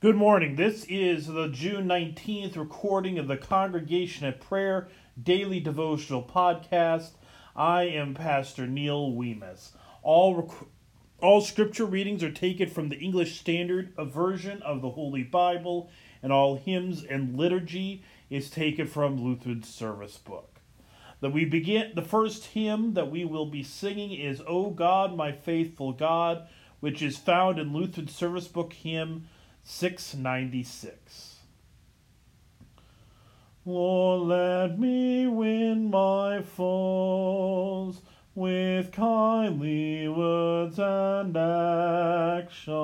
Good morning. This is the June 19th recording of the Congregation at Prayer Daily Devotional Podcast. I am Pastor Neil Weemus. All, rec- all scripture readings are taken from the English Standard Version of the Holy Bible, and all hymns and liturgy is taken from Lutheran Service Book. That we begin the first hymn that we will be singing is O God, my faithful God, which is found in Lutheran Service Book hymn 696. Lord, let me win my foes with kindly words and actions,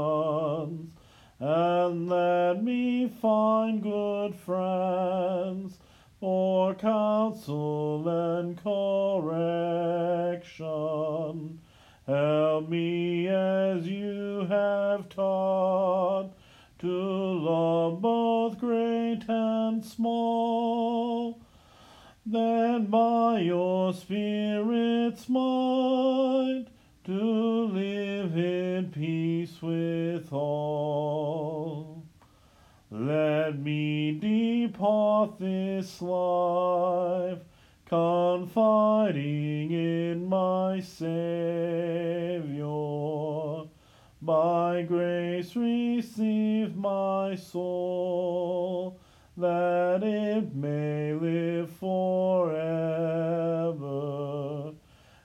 and let me find good friends for counsel and correction. Help me as you have taught to love both great and small. Then by your Spirit's might to live in peace with all. Let me depart this life, confiding in my Saviour by grace receive my soul, that it may live forever,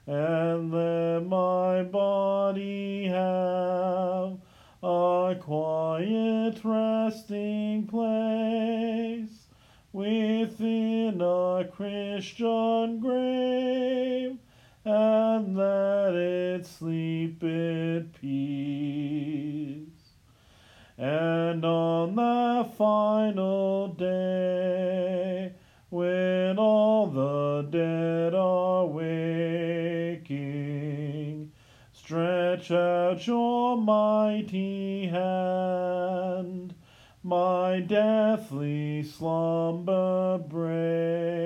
and let my body have a quiet resting place within a Christian grave and let it sleep in peace. And on that final day, when all the dead are waking, stretch out your mighty hand, my deathly slumber breaking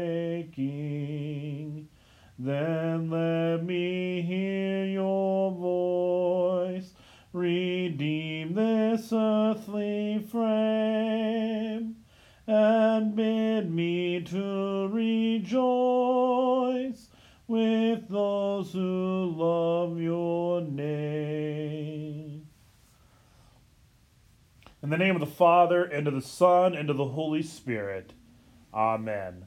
then let me hear your voice, redeem this earthly frame, and bid me to rejoice with those who love your name. In the name of the Father, and of the Son, and of the Holy Spirit. Amen.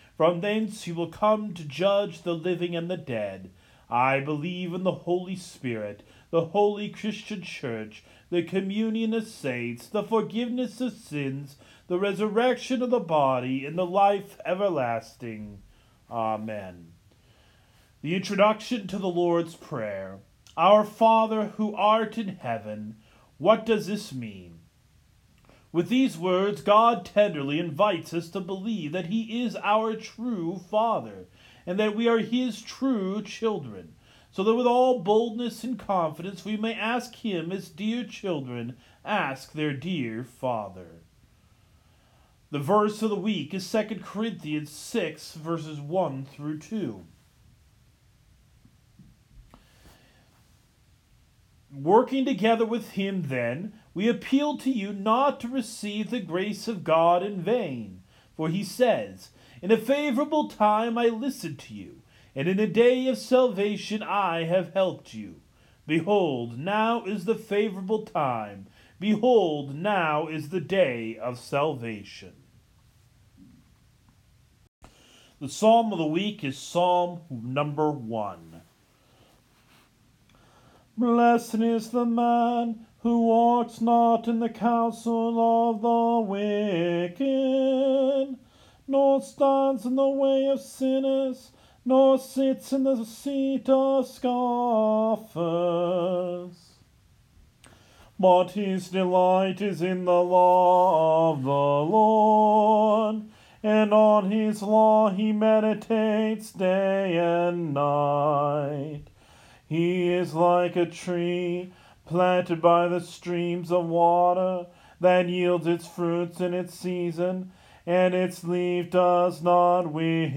From thence he will come to judge the living and the dead. I believe in the Holy Spirit, the holy Christian Church, the communion of saints, the forgiveness of sins, the resurrection of the body, and the life everlasting. Amen. The introduction to the Lord's Prayer. Our Father who art in heaven. What does this mean? With these words, God tenderly invites us to believe that He is our true Father, and that we are His true children, so that with all boldness and confidence we may ask Him as dear children ask their dear Father. The verse of the week is 2 Corinthians 6, verses 1 through 2. Working together with him, then, we appeal to you not to receive the grace of God in vain. For he says, In a favorable time I listened to you, and in a day of salvation I have helped you. Behold, now is the favorable time. Behold, now is the day of salvation. The psalm of the week is Psalm number one. Blessed is the man who walks not in the counsel of the wicked, nor stands in the way of sinners, nor sits in the seat of scoffers. but his delight is in the law of the Lord, and on his law he meditates day and night. He is like a tree planted by the streams of water that yields its fruits in its season, and its leaf does not wither.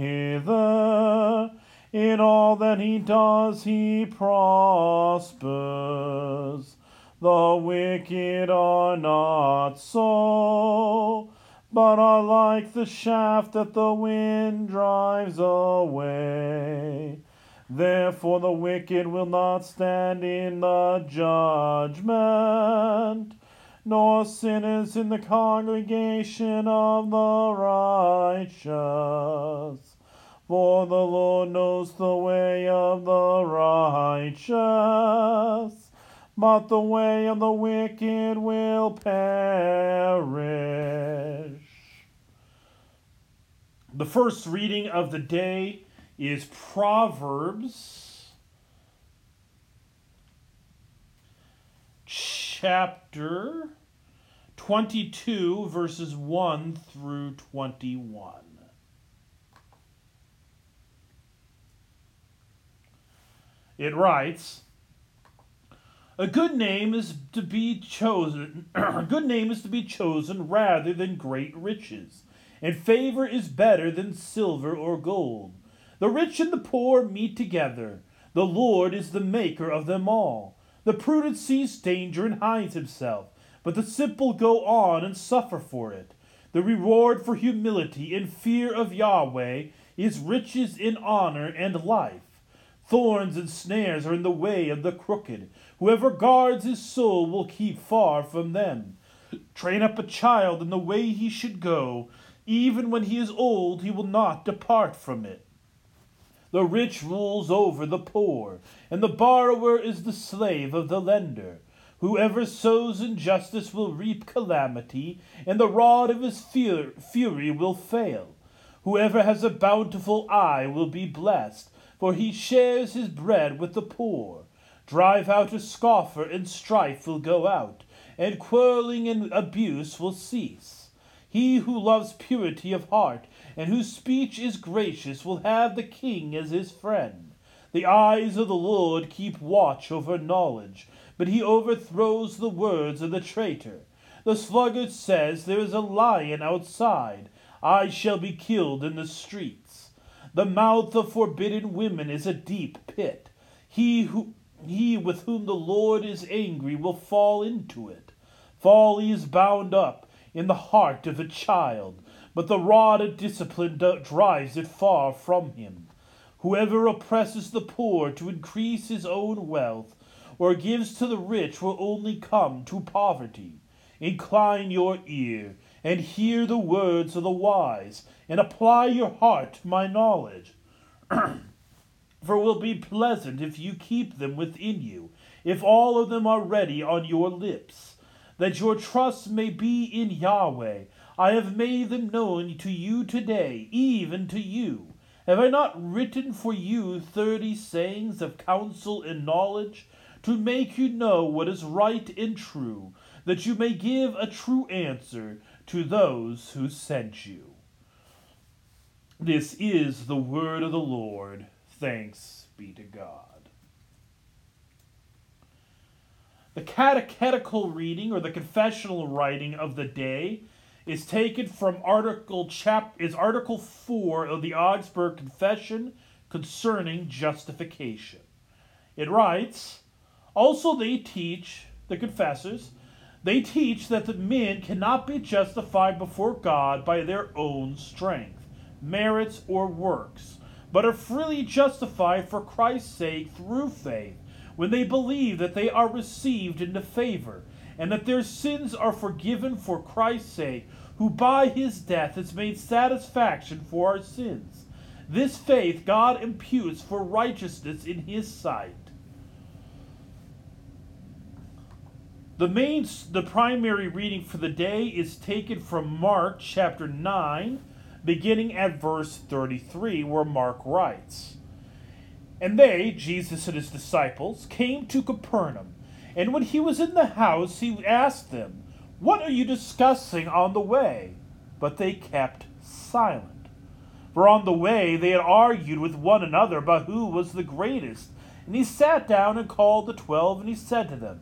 In all that he does, he prospers. The wicked are not so, but are like the shaft that the wind drives away. Therefore the wicked will not stand in the judgment, nor sinners in the congregation of the righteous. For the Lord knows the way of the righteous but the way of the wicked will perish. The first reading of the day is Proverbs chapter 22, verses 1 through 21. It writes, a good name is to be chosen. a good name is to be chosen rather than great riches, and favor is better than silver or gold. The rich and the poor meet together. The Lord is the maker of them all. The prudent sees danger and hides himself, but the simple go on and suffer for it. The reward for humility and fear of Yahweh is riches in honor and life. Thorns and snares are in the way of the crooked Whoever guards his soul will keep far from them. Train up a child in the way he should go. Even when he is old, he will not depart from it. The rich rules over the poor, and the borrower is the slave of the lender. Whoever sows injustice will reap calamity, and the rod of his fury will fail. Whoever has a bountiful eye will be blessed, for he shares his bread with the poor. Drive out a scoffer, and strife will go out, and quarreling and abuse will cease. He who loves purity of heart, and whose speech is gracious, will have the king as his friend. The eyes of the Lord keep watch over knowledge, but he overthrows the words of the traitor. The sluggard says, There is a lion outside. I shall be killed in the streets. The mouth of forbidden women is a deep pit. He who he with whom the Lord is angry will fall into it. Folly is bound up in the heart of a child, but the rod of discipline drives it far from him. Whoever oppresses the poor to increase his own wealth, or gives to the rich, will only come to poverty. Incline your ear, and hear the words of the wise, and apply your heart to my knowledge. for it will be pleasant if you keep them within you, if all of them are ready on your lips, that your trust may be in Yahweh. I have made them known to you today, even to you. Have I not written for you thirty sayings of counsel and knowledge, to make you know what is right and true, that you may give a true answer to those who sent you? This is the word of the Lord. Thanks be to God. The catechetical reading or the confessional writing of the day is taken from article chap is article 4 of the Augsburg Confession concerning justification. It writes, also they teach the confessors they teach that the men cannot be justified before God by their own strength, merits, or works, but are freely justified for Christ's sake through faith, when they believe that they are received into favor, and that their sins are forgiven for Christ's sake, who by his death has made satisfaction for our sins. This faith God imputes for righteousness in his sight. The main the primary reading for the day is taken from Mark chapter 9 beginning at verse 33, where Mark writes And they, Jesus and his disciples, came to Capernaum, And when he was in the house, he asked them, What are you discussing on the way? But they kept silent. For on the way they had argued with one another about who was the greatest. And he sat down and called the twelve, and he said to them,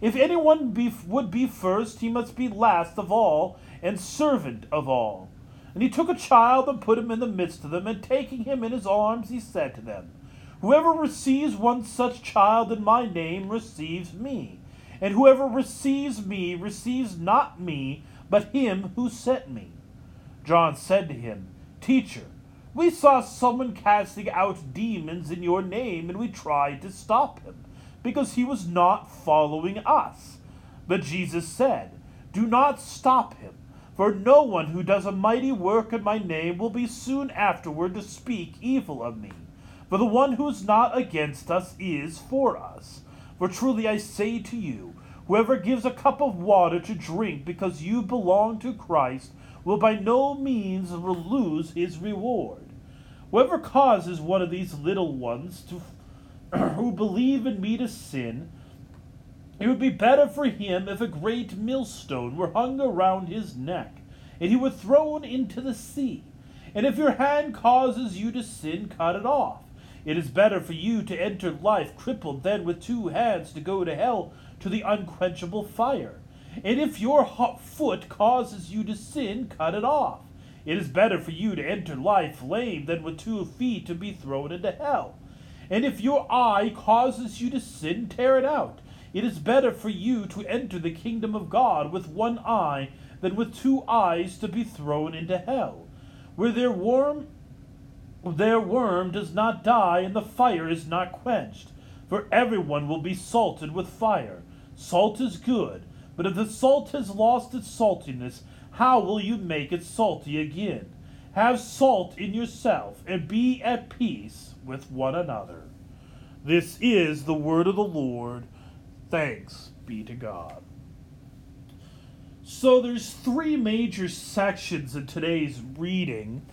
If anyone be, would be first, he must be last of all, and servant of all. And he took a child and put him in the midst of them, and taking him in his arms, he said to them, Whoever receives one such child in my name receives me. And whoever receives me receives not me, but him who sent me. John said to him, Teacher, we saw someone casting out demons in your name, and we tried to stop him, because he was not following us. But Jesus said, Do not stop him, for no one who does a mighty work in my name will be soon afterward to speak evil of me. For the one who is not against us is for us. For truly I say to you, whoever gives a cup of water to drink because you belong to Christ will by no means lose his reward. Whoever causes one of these little ones to, who believe in me to sin, it would be better for him if a great millstone were hung around his neck, and he were thrown into the sea. And if your hand causes you to sin, cut it off. It is better for you to enter life crippled than with two hands to go to hell to the unquenchable fire. And if your hot foot causes you to sin, cut it off. It is better for you to enter life lame than with two feet to be thrown into hell. And if your eye causes you to sin, tear it out. It is better for you to enter the kingdom of God with one eye than with two eyes to be thrown into hell, where their worm their worm does not die and the fire is not quenched. For everyone will be salted with fire. Salt is good, but if the salt has lost its saltiness, how will you make it salty again? Have salt in yourself, and be at peace with one another. This is the word of the Lord. Thanks be to God. So there's three major sections in today's reading.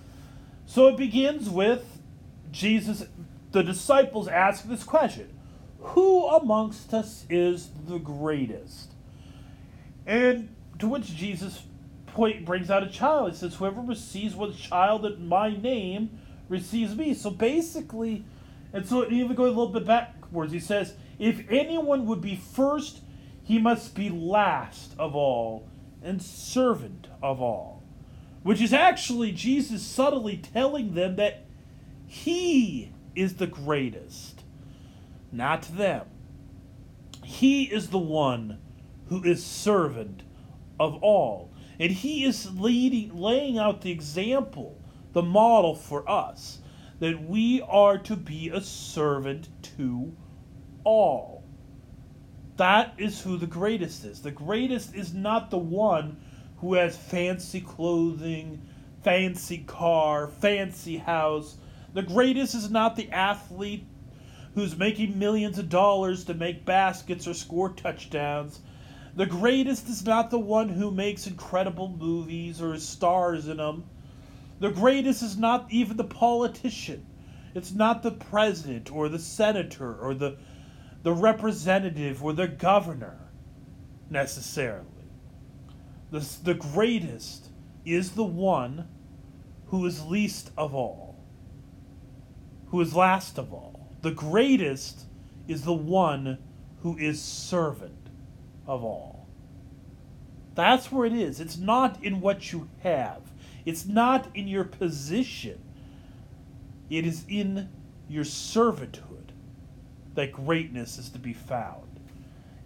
So it begins with Jesus, the disciples ask this question Who amongst us is the greatest? And to which Jesus point brings out a child. He says, Whoever receives one child in my name receives me. So basically, and so even going a little bit backwards, he says, If anyone would be first, he must be last of all and servant of all. Which is actually Jesus subtly telling them that he is the greatest, not them. He is the one who is servant of all. And he is leading, laying out the example, the model for us, that we are to be a servant to all. That is who the greatest is. The greatest is not the one who has fancy clothing, fancy car, fancy house. The greatest is not the athlete who's making millions of dollars to make baskets or score touchdowns. The greatest is not the one who makes incredible movies or stars in them. The greatest is not even the politician. It's not the president or the senator or the, the representative or the governor necessarily. The, the greatest is the one who is least of all, who is last of all. The greatest is the one who is servant of all. That's where it is. It's not in what you have, it's not in your position, it is in your servanthood that greatness is to be found.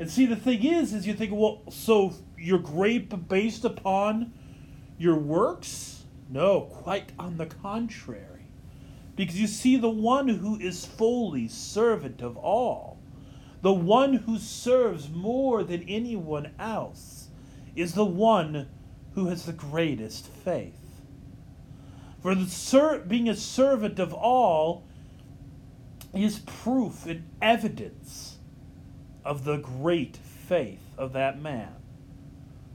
And see, the thing is, is you think, well, so you're great based upon your works? No, quite on the contrary. Because you see, the one who is fully servant of all the one who serves more than anyone else is the one who has the greatest faith. For the ser- being a servant of all is proof and evidence of the great faith of that man.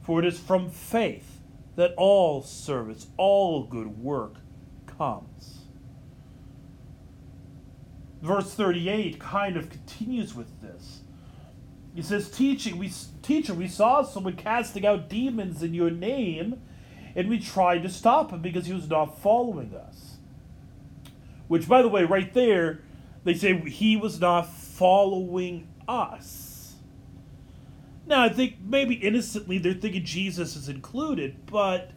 For it is from faith that all service, all good work comes verse 38 kind of continues with this. He says, "Teaching, we teacher, we saw someone casting out demons in your name, and we tried to stop him because he was not following us." Which, by the way, right there, they say he was not following us. Now, I think maybe innocently they're thinking Jesus is included, but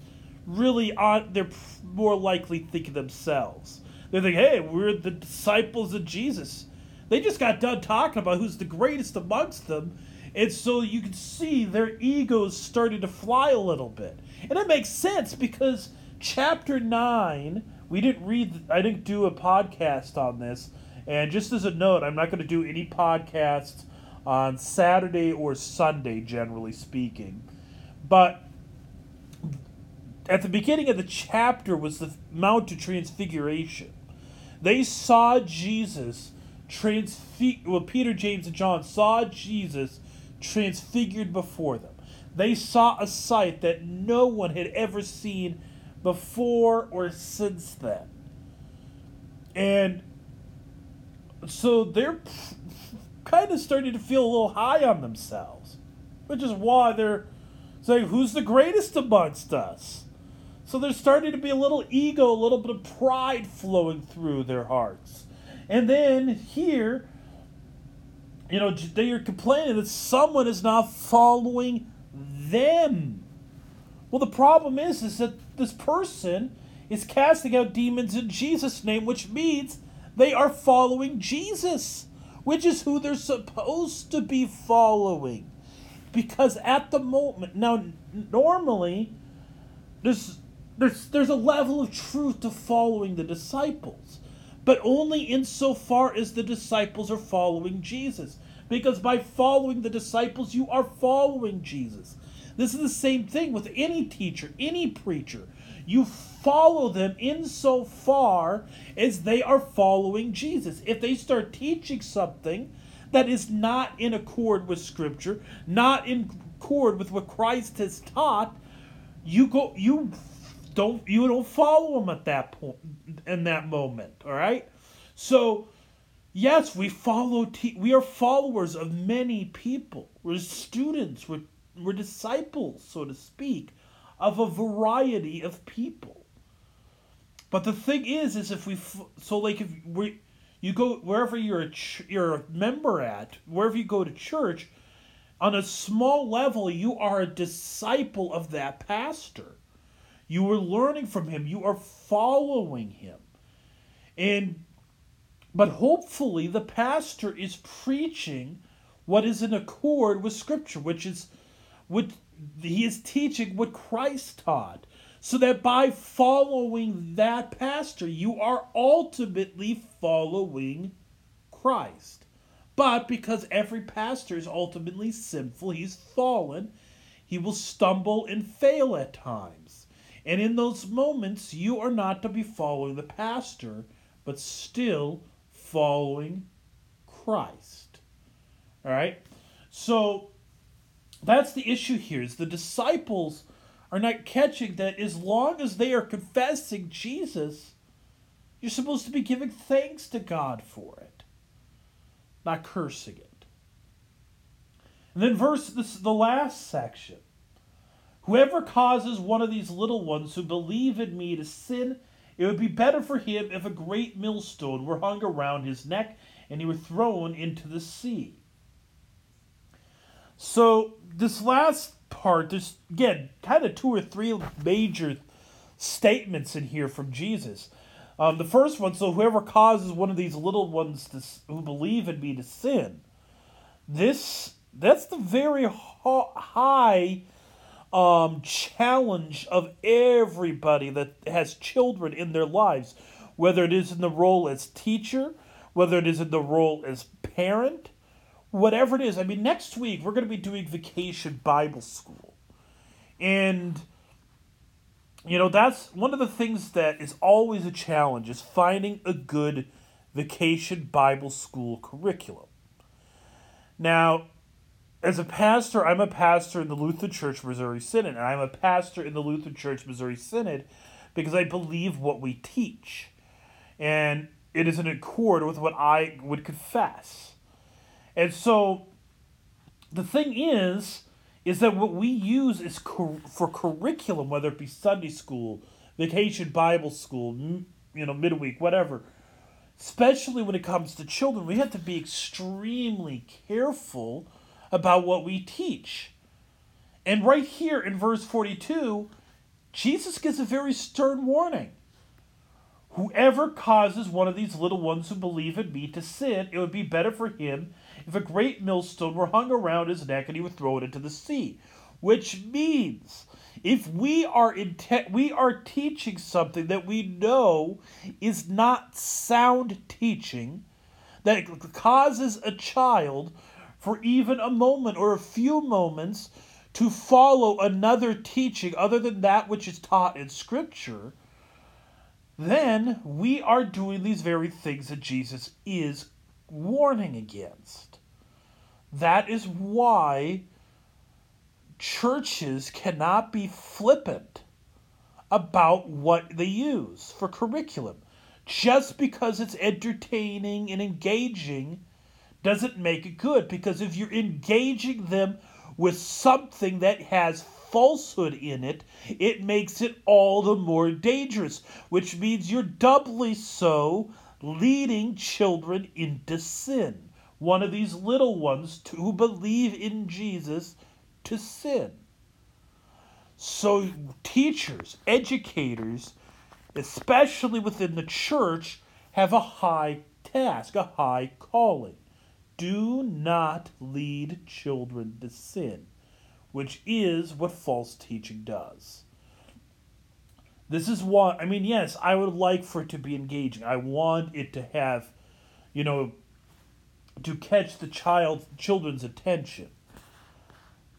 really, they're more likely thinking themselves. They're thinking, "Hey, we're the disciples of Jesus." They just got done talking about who's the greatest amongst them. And so you can see their egos starting to fly a little bit. And it makes sense because chapter 9, we didn't read, I didn't do a podcast on this. And just as a note, I'm not going to do any podcasts on Saturday or Sunday, generally speaking. But at the beginning of the chapter was the Mount of Transfiguration. They saw Jesus transfig- well, Peter, James, and John saw Jesus transfigured before them. They saw a sight that no one had ever seen before or since then. And so they're kind of starting to feel a little high on themselves, which is why they're saying, Who's the greatest amongst us? So there's starting to be a little ego, a little bit of pride flowing through their hearts. And then here, you know, they are complaining that someone is not following them. Well, the problem is, is that this person is casting out demons in Jesus' name, which means they are following Jesus, which is who they're supposed to be following. Because at the moment, now normally, there's there's there's a level of truth to following the disciples but only insofar as the disciples are following Jesus. Because by following the disciples, you are following Jesus. This is the same thing with any teacher, any preacher. You follow them insofar as they are following Jesus. If they start teaching something that is not in accord with Scripture, not in accord with what Christ has taught, you go you don't you don't follow them at that point in that moment all right? So yes we follow te- we are followers of many people. We're students. We're, we're disciples so to speak of a variety of people but the thing is is if we so like if we you go wherever you're a ch- you're a member at wherever you go to church on a small level you are a disciple of that pastor you are learning from him. You are following him. And but hopefully the pastor is preaching what is in accord with scripture, which is what he is teaching what Christ taught. So that by following that pastor, you are ultimately following Christ. But because every pastor is ultimately sinful, he's fallen, he will stumble and fail at times. And in those moments, you are not to be following the pastor, but still following Christ. All right? So that's the issue here is the disciples are not catching that as long as they are confessing Jesus, you're supposed to be giving thanks to God for it, not cursing it. And then verse this the last section. Whoever causes one of these little ones who believe in me to sin, it would be better for him if a great millstone were hung around his neck and he were thrown into the sea. So, this last part, there's again kind of two or three major statements in here from Jesus. Um, the first one, so whoever causes one of these little ones to, who believe in me to sin, this that's the very high um, challenge of everybody that has children in their lives, whether it is in the role as teacher, whether it is in the role as parent, whatever it is. I mean, next week we're going to be doing vacation Bible school. And, you know, that's one of the things that is always a challenge is finding a good vacation Bible school curriculum. Now, as a pastor, I'm a pastor in the Lutheran Church Missouri Synod, and I'm a pastor in the Lutheran Church Missouri Synod because I believe what we teach. And it is in accord with what I would confess. And so the thing is, is that what we use is cur- for curriculum, whether it be Sunday school, vacation Bible school, m- you know, midweek, whatever. Especially when it comes to children, we have to be extremely careful about what we teach. And right here in verse 42, Jesus gives a very stern warning. Whoever causes one of these little ones who believe in me to sin, it would be better for him if a great millstone were hung around his neck and he would throw it into the sea. Which means if we are intent, we are teaching something that we know is not sound teaching, that causes a child for even a moment or a few moments to follow another teaching other than that which is taught in Scripture, then we are doing these very things that Jesus is warning against. That is why churches cannot be flippant about what they use for curriculum. Just because it's entertaining and engaging doesn't make it good. Because if you're engaging them with something that has falsehood in it, it makes it all the more dangerous, which means you're doubly so leading children into sin. One of these little ones to, who believe in Jesus to sin. So, teachers, educators, especially within the church, have a high task, a high calling. Do not lead children to sin, which is what false teaching does. This is what, I mean, yes, I would like for it to be engaging. I want it to have, you know, to catch the child children's attention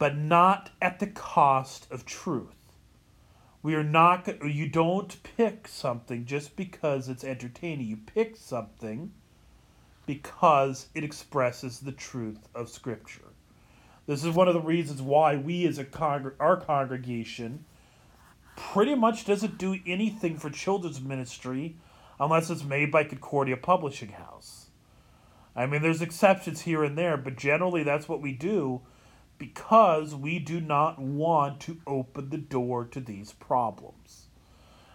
but not at the cost of truth. We are not you don't pick something just because it's entertaining. You pick something because it expresses the truth of scripture. This is one of the reasons why we as a congr- our congregation pretty much doesn't do anything for children's ministry unless it's made by Concordia Publishing House. I mean, there's exceptions here and there, but generally that's what we do because we do not want to open the door to these problems.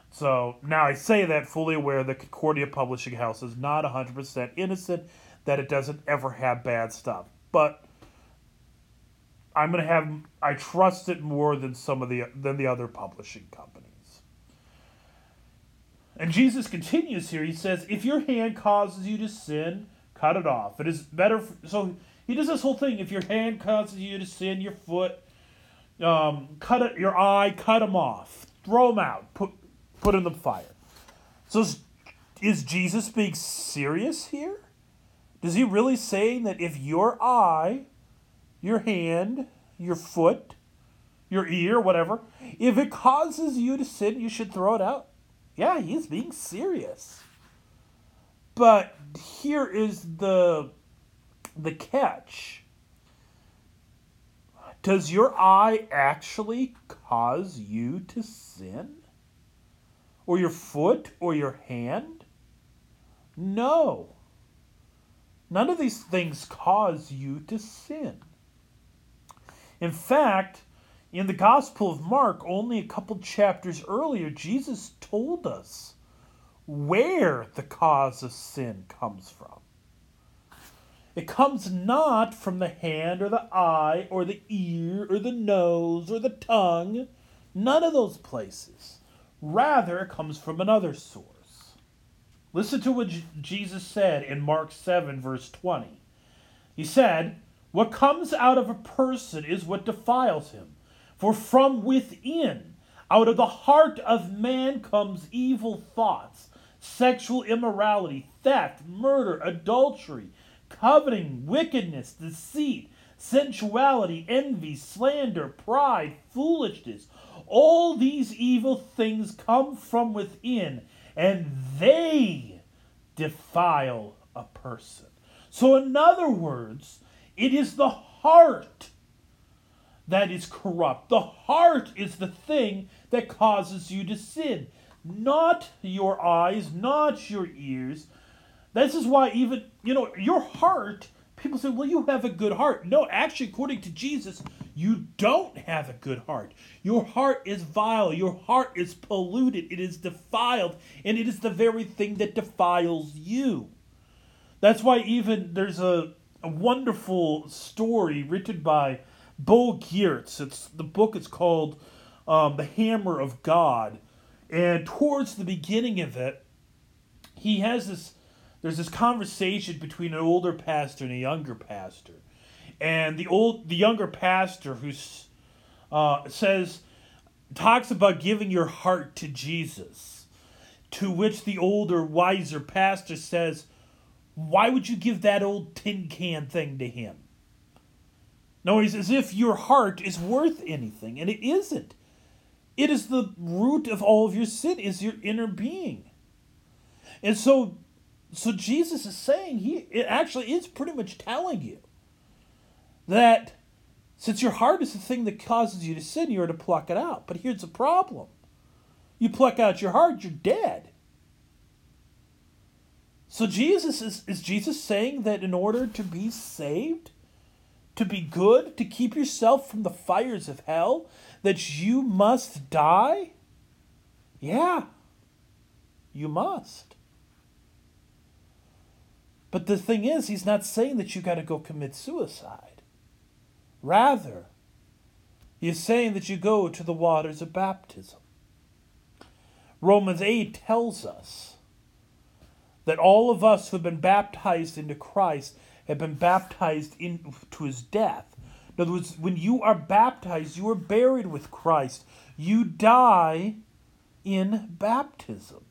So now I say that fully aware that Concordia Publishing House is not 100% innocent, that it doesn't ever have bad stuff. But I'm going to have I trust it more than some of the than the other publishing companies. And Jesus continues here. He says, "If your hand causes you to sin, cut it off. It is better for, so he does this whole thing. If your hand causes you to sin, your foot, um, cut it, your eye, cut them off, throw them out, put put in the fire. So is, is Jesus being serious here? Does he really saying that if your eye, your hand, your foot, your ear, whatever, if it causes you to sin, you should throw it out? Yeah, he's being serious. But here is the the catch. Does your eye actually cause you to sin? Or your foot or your hand? No. None of these things cause you to sin. In fact, in the Gospel of Mark, only a couple chapters earlier, Jesus told us where the cause of sin comes from. It comes not from the hand or the eye or the ear or the nose or the tongue, none of those places. Rather, it comes from another source. Listen to what Jesus said in Mark 7, verse 20. He said, What comes out of a person is what defiles him. For from within, out of the heart of man comes evil thoughts, sexual immorality, theft, murder, adultery coveting, wickedness, deceit, sensuality, envy, slander, pride, foolishness. All these evil things come from within, and they defile a person. So, in other words, it is the heart that is corrupt. The heart is the thing that causes you to sin, not your eyes, not your ears, this is why even, you know, your heart People say, well, you have a good heart. No, actually, according to Jesus, you don't have a good heart. Your heart is vile. Your heart is polluted. It is defiled. And it is the very thing that defiles you. That's why even there's a, a wonderful story written by Bo Giertz. It's the book is called um, The Hammer of God. And towards the beginning of it, he has this there's this conversation between an older pastor and a younger pastor, and the old the younger pastor who uh, says talks about giving your heart to Jesus, to which the older wiser pastor says, "Why would you give that old tin can thing to him?" No, he's as if your heart is worth anything, and it isn't. It is the root of all of your sin, is your inner being. And so so Jesus is saying he it actually is pretty much telling you that since your heart is the thing that causes you to sin, you are to pluck it out. But here's the problem. You pluck out your heart, you're dead. So Jesus is is Jesus saying that in order to be saved, to be good, to keep yourself from the fires of hell, that you must die? Yeah. You must. But the thing is, he's not saying that you got to go commit suicide. Rather, he's saying that you go to the waters of baptism. Romans 8 tells us that all of us who have been baptized into Christ have been baptized into his death. In other words, when you are baptized, you are buried with Christ. You die in baptism.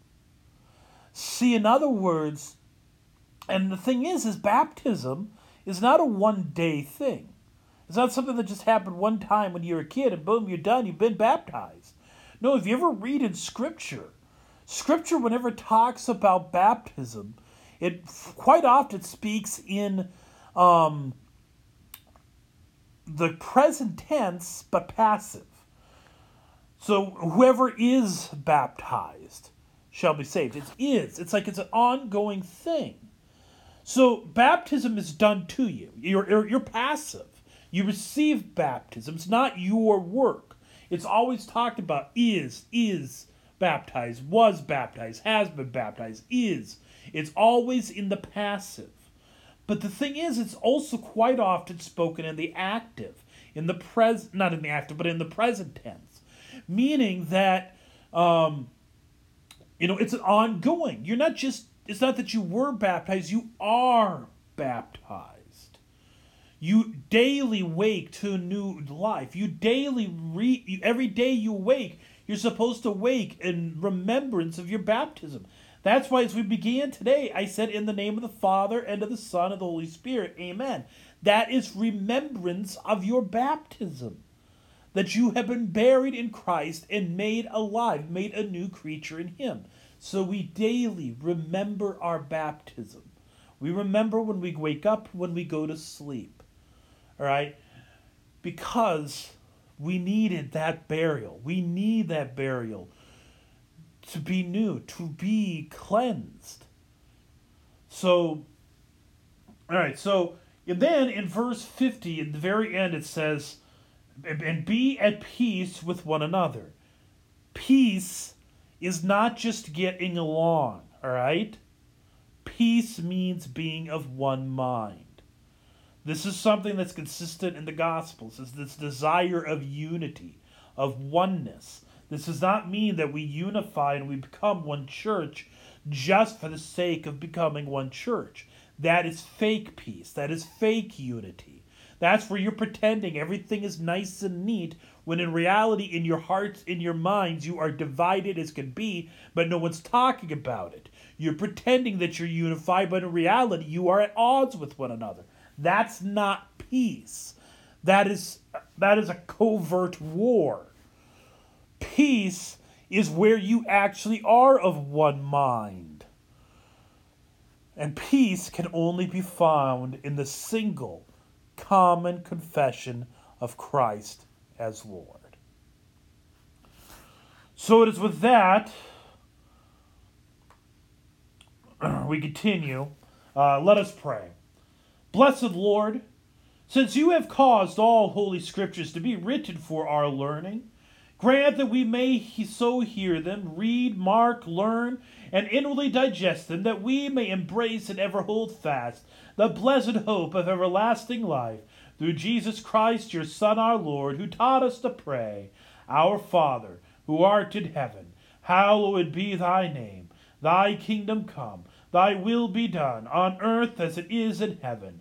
See, in other words, and the thing is, is baptism is not a one day thing. It's not something that just happened one time when you were a kid and boom, you're done, you've been baptized. No, if you ever read in Scripture, Scripture, whenever talks about baptism, it quite often speaks in um, the present tense but passive. So whoever is baptized shall be saved. It is. It's like it's an ongoing thing. So baptism is done to you. You're, you're, you're passive. You receive baptism. It's not your work. It's always talked about is, is baptized, was baptized, has been baptized, is. It's always in the passive. But the thing is, it's also quite often spoken in the active, in the pres not in the active, but in the present tense, meaning that um, you know it's an ongoing. You're not just it's not that you were baptized, you are baptized. You daily wake to a new life. You daily re every day you wake, you're supposed to wake in remembrance of your baptism. That's why as we began today, I said in the name of the Father and of the Son and of the Holy Spirit, amen. That is remembrance of your baptism. That you have been buried in Christ and made alive, made a new creature in him. So we daily remember our baptism. We remember when we wake up, when we go to sleep. All right? Because we needed that burial. We need that burial to be new, to be cleansed. So, all right, so and then in verse 50, at the very end, it says, and be at peace with one another. Peace is not just getting along, all right? Peace means being of one mind. This is something that's consistent in the Gospels, is this desire of unity, of oneness. This does not mean that we unify and we become one church just for the sake of becoming one church. That is fake peace. That is fake unity. That's where you're pretending everything is nice and neat when in reality, in your hearts, in your minds, you are divided as can be, but no one's talking about it. You're pretending that you're unified, but in reality, you are at odds with one another. That's not peace. That is that is a covert war. Peace is where you actually are of one mind. And peace can only be found in the single common confession of Christ as Lord. So it is with that we continue. Uh, let us pray. Blessed Lord, since you have caused all holy scriptures to be written for our learning, grant that we may so hear them, read, mark, learn, and inwardly digest them, that we may embrace and ever hold fast the blessed hope of everlasting life, through Jesus Christ, your Son, our Lord, who taught us to pray, Our Father, who art in heaven, hallowed be thy name. Thy kingdom come, thy will be done, on earth as it is in heaven.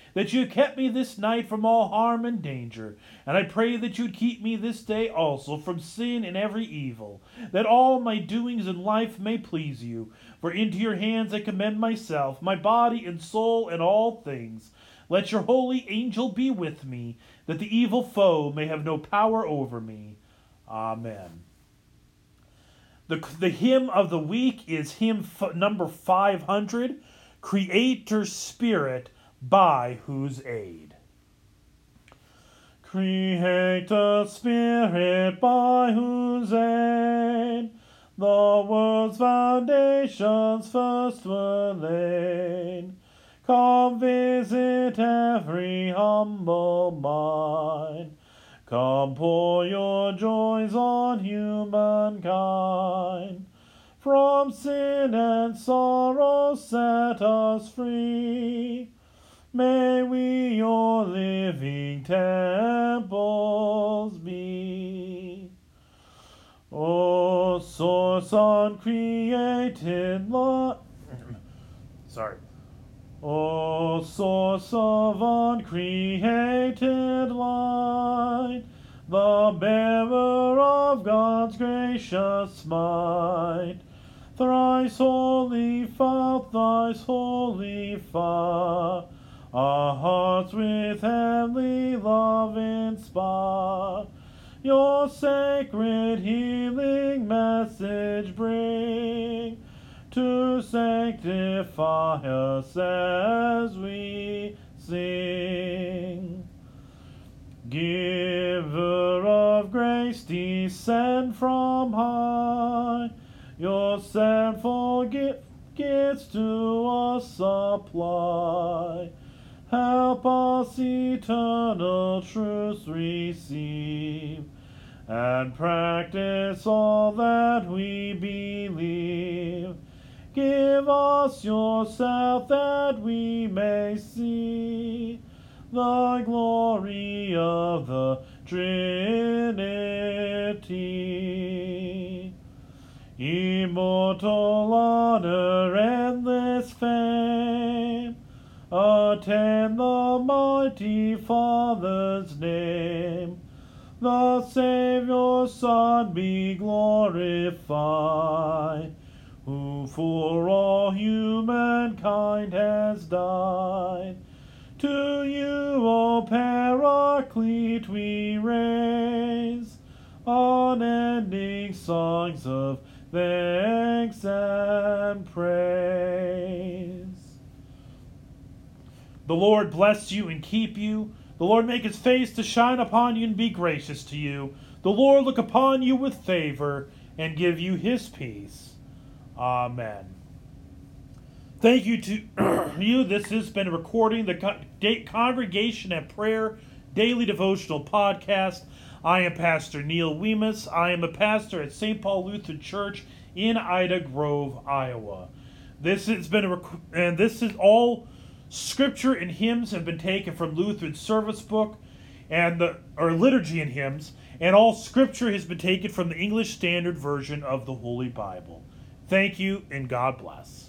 that you kept me this night from all harm and danger, and I pray that you'd keep me this day also from sin and every evil, that all my doings in life may please you. For into your hands I commend myself, my body and soul, and all things. Let your holy angel be with me, that the evil foe may have no power over me. Amen. The, the hymn of the week is hymn f- number 500 Creator Spirit, by whose aid. Creator Spirit, by whose aid the world's foundations first were laid. Come visit every humble mind Come pour your joys on humankind. From sin and sorrow set us free. May we your living temples be. O source uncreated light. Sorry. O source of uncreated light, the bearer of God's gracious might, thrice holy fount, thrice holy fire, our hearts with heavenly love inspire. Your sacred healing message bring to sanctify us as we sing. Giver of grace, descend from high, your sinful gifts to us supply. Help us eternal truths receive, and practice all that we believe Give us yourself that we may see the glory of the Trinity. Immortal honor, endless fame, attend the mighty Father's name. The Saviour Son be glorified who for all humankind has died. To you, O Paraclete, we raise unending songs of thanks and praise. The Lord bless you and keep you. The Lord make his face to shine upon you and be gracious to you. The Lord look upon you with favor and give you his peace. Amen. Thank you to you. This has been recording the Congregation at Prayer Daily Devotional Podcast. I am Pastor Neil Weemus. I am a pastor at St. Paul Lutheran Church in Ida Grove, Iowa. This has been a rec- and this is all scripture and hymns have been taken from Lutheran service book and the or liturgy and hymns, and all scripture has been taken from the English Standard Version of the Holy Bible. Thank you, and God bless.